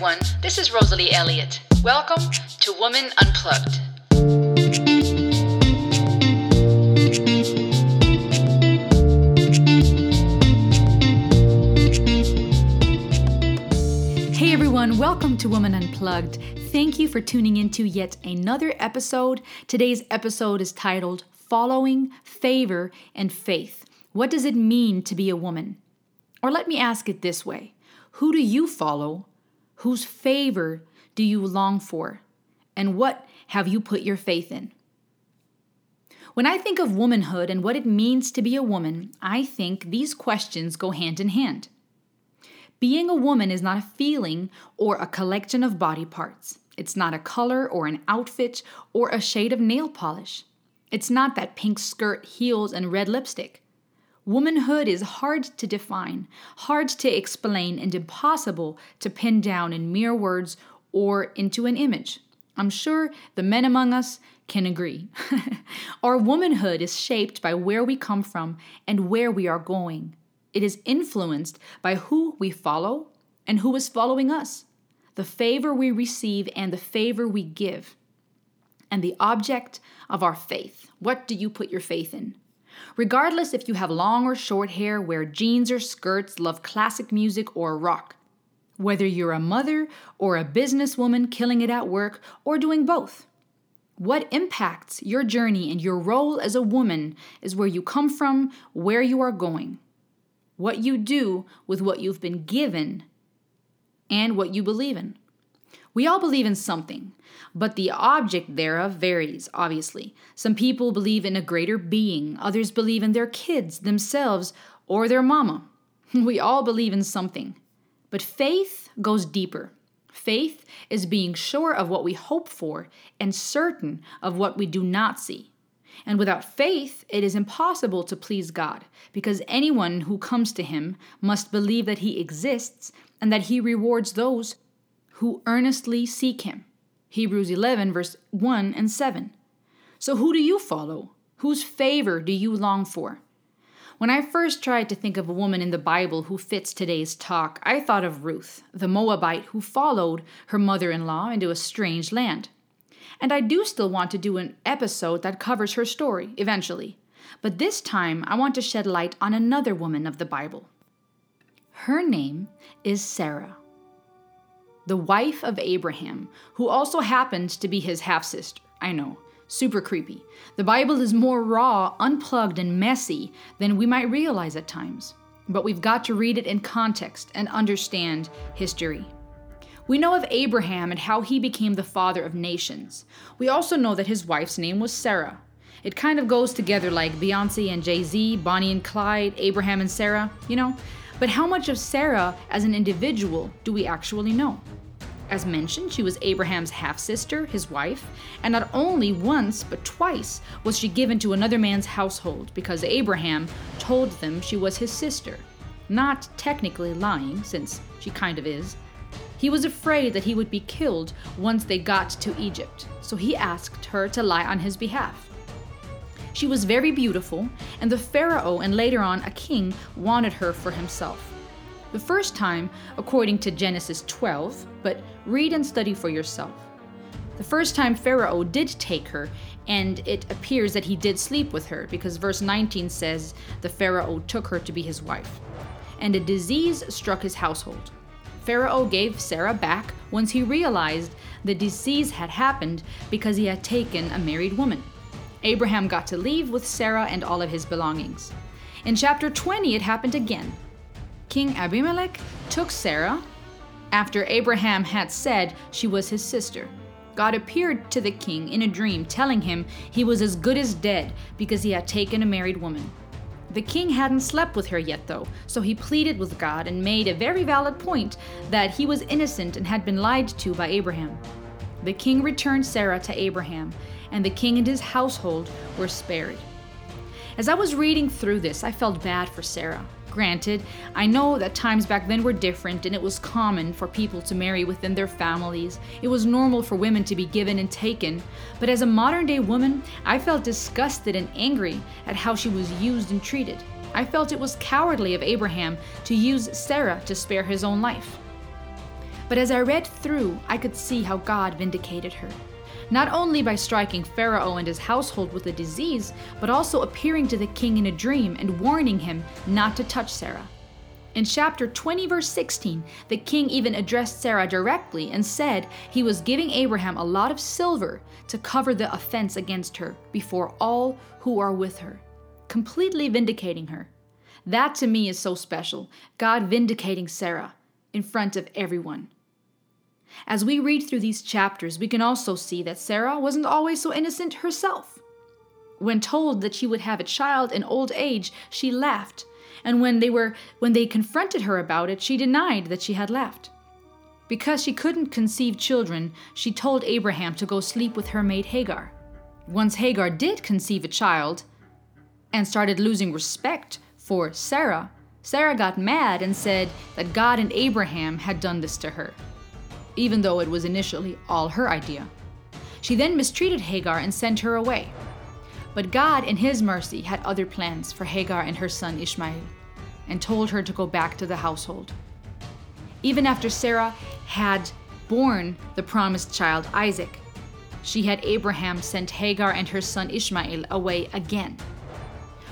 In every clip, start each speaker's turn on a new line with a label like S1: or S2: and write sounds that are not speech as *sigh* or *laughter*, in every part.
S1: everyone. This is Rosalie Elliott. Welcome to Woman Unplugged. Hey everyone, welcome to Woman Unplugged. Thank you for tuning into yet another episode. Today's episode is titled Following, Favor, and Faith. What does it mean to be a woman? Or let me ask it this way Who do you follow? Whose favor do you long for? And what have you put your faith in? When I think of womanhood and what it means to be a woman, I think these questions go hand in hand. Being a woman is not a feeling or a collection of body parts. It's not a color or an outfit or a shade of nail polish. It's not that pink skirt, heels, and red lipstick. Womanhood is hard to define, hard to explain, and impossible to pin down in mere words or into an image. I'm sure the men among us can agree. *laughs* Our womanhood is shaped by where we come from and where we are going. It is influenced by who we follow and who is following us, the favor we receive and the favor we give, and the object of our faith. What do you put your faith in? Regardless if you have long or short hair, wear jeans or skirts, love classic music or rock, whether you're a mother or a businesswoman killing it at work or doing both. What impacts your journey and your role as a woman is where you come from, where you are going what you do with what you've been given, and what you believe in. We all believe in something, but the object thereof varies, obviously. Some people believe in a greater being, others believe in their kids, themselves, or their mama. *laughs* We all believe in something. But faith goes deeper. Faith is being sure of what we hope for and certain of what we do not see. And without faith, it is impossible to please God, because anyone who comes to Him must believe that He exists and that He rewards those who earnestly seek Him. Hebrews 11, verse 1 and 7. So, who do you follow? Whose favor do you long for? When I first tried to think of a woman in the Bible who fits today's talk, I thought of Ruth, the Moabite who followed her mother in law into a strange land. And I do still want to do an episode that covers her story eventually. But this time, I want to shed light on another woman of the Bible. Her name is Sarah, the wife of Abraham, who also happens to be his half sister. I know, super creepy. The Bible is more raw, unplugged, and messy than we might realize at times. But we've got to read it in context and understand history. We know of Abraham and how he became the father of nations. We also know that his wife's name was Sarah. It kind of goes together like Beyonce and Jay Z, Bonnie and Clyde, Abraham and Sarah, you know? But how much of Sarah as an individual do we actually know? As mentioned, she was Abraham's half sister, his wife, and not only once, but twice was she given to another man's household because Abraham told them she was his sister. Not technically lying, since she kind of is, he was afraid that he would be killed once they got to Egypt, so he asked her to lie on his behalf. She was very beautiful, and the Pharaoh and later on a king wanted her for himself. The first time, according to Genesis 12, but read and study for yourself. The first time Pharaoh did take her, and it appears that he did sleep with her, because verse 19 says the Pharaoh took her to be his wife. And a disease struck his household. Pharaoh gave Sarah back once he realized the disease had happened because he had taken a married woman. Abraham got to leave with Sarah and all of his belongings. In chapter 20, it happened again. King Abimelech took Sarah after Abraham had said she was his sister. God appeared to the king in a dream, telling him he was as good as dead because he had taken a married woman. The king hadn't slept with her yet, though, so he pleaded with God and made a very valid point that he was innocent and had been lied to by Abraham. The king returned Sarah to Abraham, and the king and his household were spared. As I was reading through this, I felt bad for Sarah. Granted, I know that times back then were different and it was common for people to marry within their families. It was normal for women to be given and taken. But as a modern day woman, I felt disgusted and angry at how she was used and treated. I felt it was cowardly of Abraham to use Sarah to spare his own life. But as I read through, I could see how God vindicated her. Not only by striking Pharaoh and his household with a disease, but also appearing to the king in a dream and warning him not to touch Sarah. In chapter 20, verse 16, the king even addressed Sarah directly and said he was giving Abraham a lot of silver to cover the offense against her before all who are with her, completely vindicating her. That to me is so special God vindicating Sarah in front of everyone. As we read through these chapters, we can also see that Sarah wasn't always so innocent herself. When told that she would have a child in old age, she laughed and when they were when they confronted her about it, she denied that she had left. Because she couldn't conceive children, she told Abraham to go sleep with her maid Hagar. Once Hagar did conceive a child and started losing respect for Sarah, Sarah got mad and said that God and Abraham had done this to her, even though it was initially all her idea. She then mistreated Hagar and sent her away. But God, in His mercy, had other plans for Hagar and her son Ishmael, and told her to go back to the household. Even after Sarah had born the promised child Isaac, she had Abraham sent Hagar and her son Ishmael away again.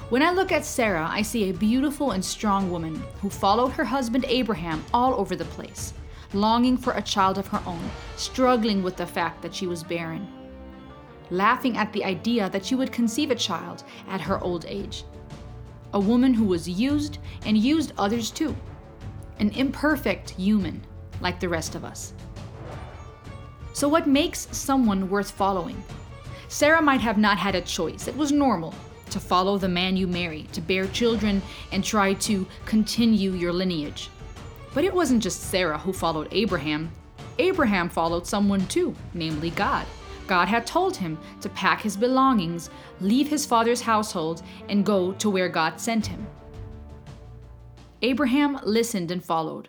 S1: When I look at Sarah, I see a beautiful and strong woman who followed her husband Abraham all over the place, longing for a child of her own, struggling with the fact that she was barren laughing at the idea that she would conceive a child at her old age. A woman who was used and used others too. An imperfect human like the rest of us. So, what makes someone worth following? Sarah might have not had a choice. It was normal to follow the man you marry, to bear children, and try to continue your lineage. But it wasn't just Sarah who followed Abraham. Abraham followed someone too, namely God. God had told him to pack his belongings, leave his father's household, and go to where God sent him. Abraham listened and followed.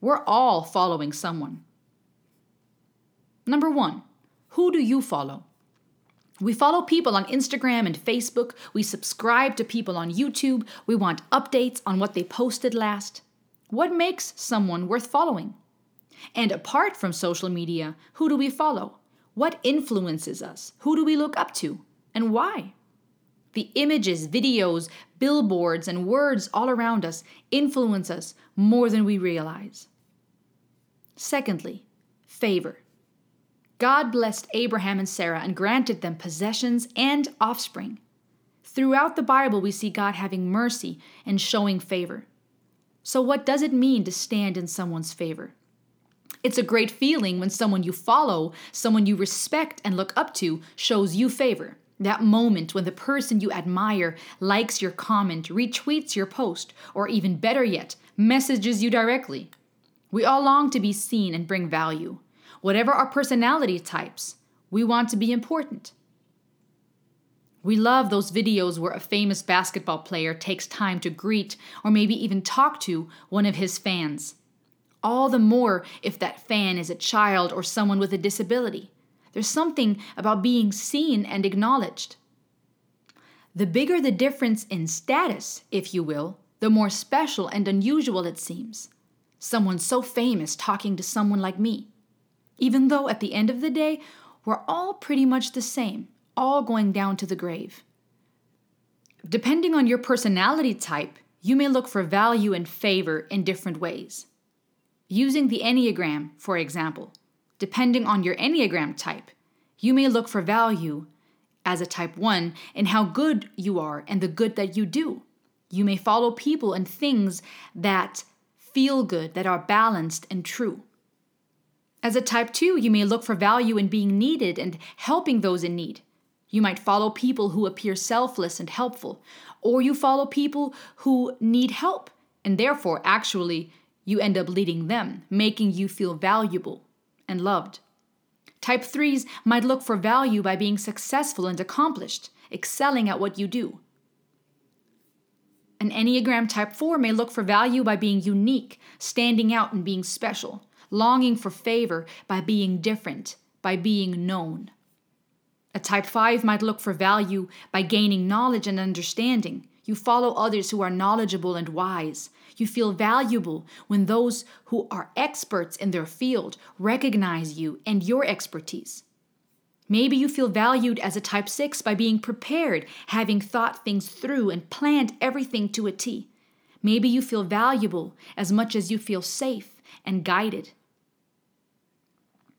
S1: We're all following someone. Number one, who do you follow? We follow people on Instagram and Facebook. We subscribe to people on YouTube. We want updates on what they posted last. What makes someone worth following? And apart from social media, who do we follow? What influences us? Who do we look up to? And why? The images, videos, billboards, and words all around us influence us more than we realize. Secondly, favor. God blessed Abraham and Sarah and granted them possessions and offspring. Throughout the Bible, we see God having mercy and showing favor. So, what does it mean to stand in someone's favor? It's a great feeling when someone you follow, someone you respect and look up to, shows you favor. That moment when the person you admire likes your comment, retweets your post, or even better yet, messages you directly. We all long to be seen and bring value. Whatever our personality types, we want to be important. We love those videos where a famous basketball player takes time to greet or maybe even talk to one of his fans all the more if that fan is a child or someone with a disability. There's something about being seen and acknowledged. The bigger the difference in status, if you will, the more special and unusual it seems. Someone so famous talking to someone like me. Even though at the end of the day, we're all pretty much the same, all going down to the grave. Depending on your personality type, you may look for value and favor in different ways. Using the Enneagram, for example, depending on your Enneagram type, you may look for value as a type 1 in how good you are and the good that you do. You may follow people and things that feel good, that are balanced and true. As a type 2, you may look for value in being needed and helping those in need. You might follow people who appear selfless and helpful, or you follow people who need help and therefore actually you end up leading them, making you feel valuable and loved. Type 3s might look for value by being successful and accomplished, excelling at what you do. An Enneagram Type 4 may look for value by being unique, standing out and being special, longing for favor by being different, by being known. A Type 5 might look for value by gaining knowledge and understanding. You follow others who are knowledgeable and wise. You feel valuable when those who are experts in their field recognize you and your expertise. Maybe you feel valued as a type 6 by being prepared, having thought things through and planned everything to a T. Maybe you feel valuable as much as you feel safe and guided.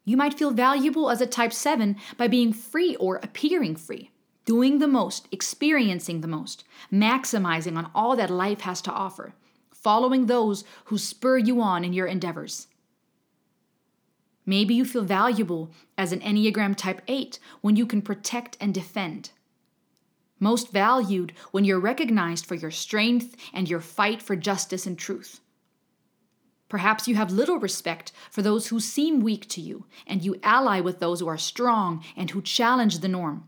S1: You might feel valuable as a type 7 by being free or appearing free, doing the most, experiencing the most, maximizing on all that life has to offer, following those who spur you on in your endeavors. Maybe you feel valuable as an Enneagram Type 8 when you can protect and defend. Most valued when you're recognized for your strength and your fight for justice and truth. Perhaps you have little respect for those who seem weak to you, and you ally with those who are strong and who challenge the norm.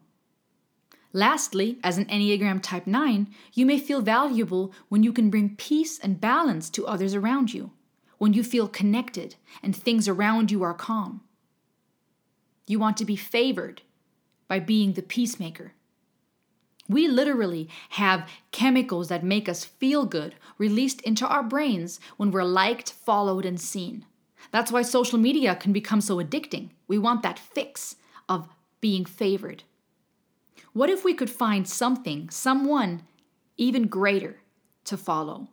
S1: Lastly, as an Enneagram Type 9, you may feel valuable when you can bring peace and balance to others around you, when you feel connected and things around you are calm. You want to be favored by being the peacemaker. We literally have chemicals that make us feel good released into our brains when we're liked, followed, and seen. That's why social media can become so addicting. We want that fix of being favored. What if we could find something, someone even greater to follow?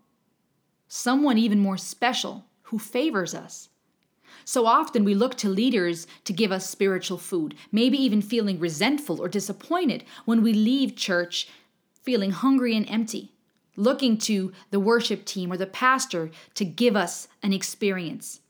S1: Someone even more special who favors us? So often we look to leaders to give us spiritual food, maybe even feeling resentful or disappointed when we leave church feeling hungry and empty, looking to the worship team or the pastor to give us an experience.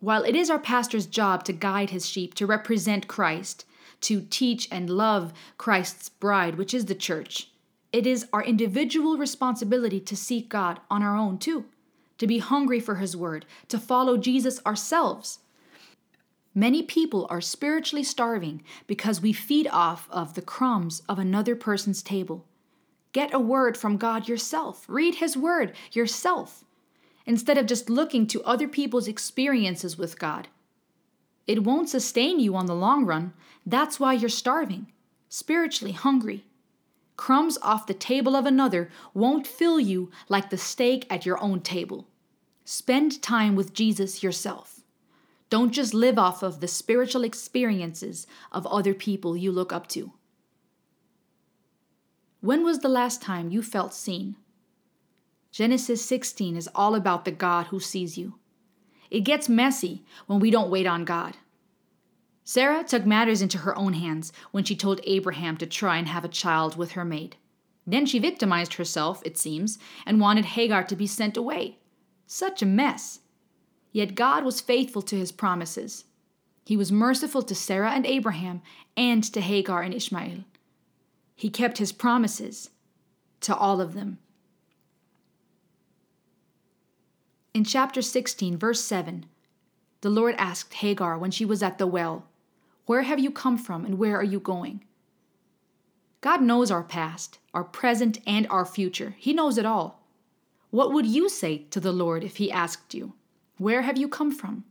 S1: While it is our pastor's job to guide his sheep, to represent Christ, to teach and love Christ's bride, which is the church, it is our individual responsibility to seek God on our own too to be hungry for His Word, to follow Jesus ourselves. Many people are spiritually starving because we feed off of the crumbs of another person's table. Get a word from God yourself. Read His Word yourself instead of just looking to other people's experiences with God. It won't sustain you on the long run. That's why you're starving, spiritually hungry. Crumbs off the table of another won't fill you like the steak at your own table. Spend time with Jesus yourself. Don't just live off of the spiritual experiences of other people you look up to. When was the last time you felt seen? Genesis 16 is all about the God who sees you. It gets messy when we don't wait on God. Sarah took matters into her own hands when she told Abraham to try and have a child with her maid. Then she victimized herself, it seems, and wanted Hagar to be sent away. Such a mess. Yet God was faithful to his promises. He was merciful to Sarah and Abraham and to Hagar and Ishmael. He kept his promises to all of them. In chapter 16, verse 7, the Lord asked Hagar when she was at the well, where have you come from and where are you going? God knows our past, our present, and our future. He knows it all. What would you say to the Lord if He asked you, Where have you come from?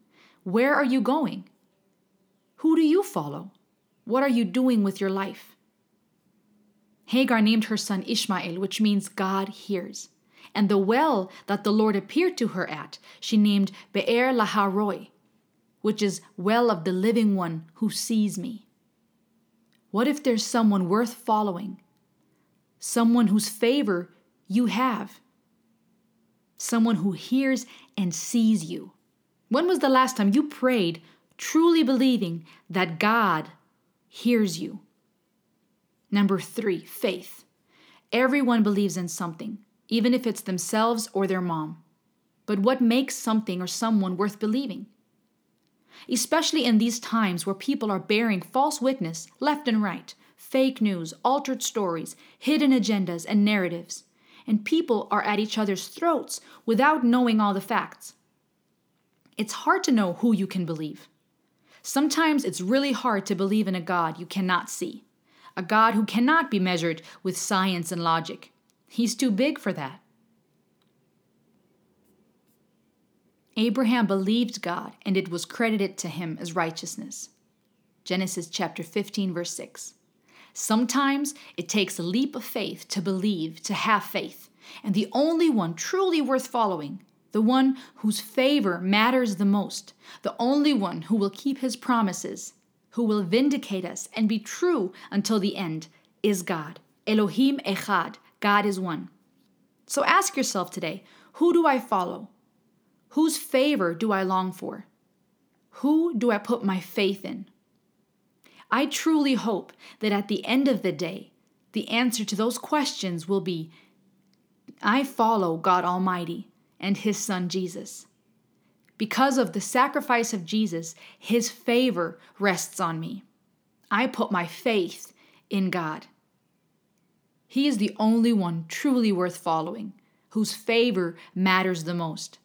S1: Where are you going? Who do you follow? What are you doing with your life? Hagar named her son Ishmael, which means God hears. And the well that the Lord appeared to her at, she named Be'er Laharoi, which is well of the living one who sees me. What if there's someone worth following? Someone whose favor you have? Someone who hears and sees you? When was the last time you prayed, truly believing that God hears you? Number three, faith. Everyone believes in something, even if it's themselves or their mom. But what makes something or someone worth believing? especially in these times where people are bearing false witness left and right, fake news, altered stories, hidden agendas, and narratives, and people are at each other's throats without knowing all the facts. It's hard to know who you can believe. Sometimes it's really hard to believe in a God you cannot see, a God who cannot be measured with science and logic. He's too big for that. Abraham believed God, and it was credited to him as righteousness. Genesis chapter 15, verse 6. Sometimes it takes a leap of faith to believe, to have faith. And the only one truly worth following, the one whose favor matters the most, the only one who will keep his promises, who will vindicate us and be true until the end, is God. Elohim Echad. God is one. So ask yourself today who do I follow? Whose favor do I long for? Who do I put my faith in? I truly hope that at the end of the day, the answer to those questions will be I follow God Almighty and His Son Jesus. Because of the sacrifice of Jesus, His favor rests on me. I put my faith in God. He is the only one truly worth following, whose favor matters the most.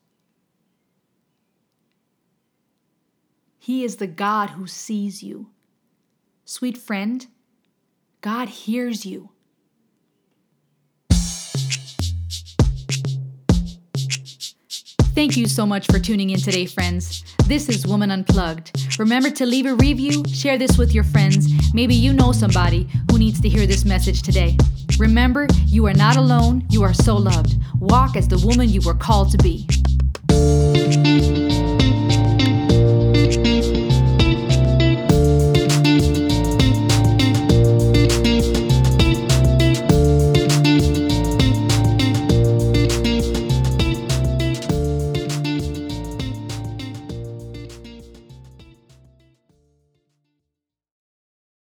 S1: He is the God who sees you. Sweet friend, God hears you. Thank you so much for tuning in today, friends. This is Woman Unplugged. Remember to leave a review, share this with your friends. Maybe you know somebody who needs to hear this message today. Remember, you are not alone, you are so loved. Walk as the woman you were called to be.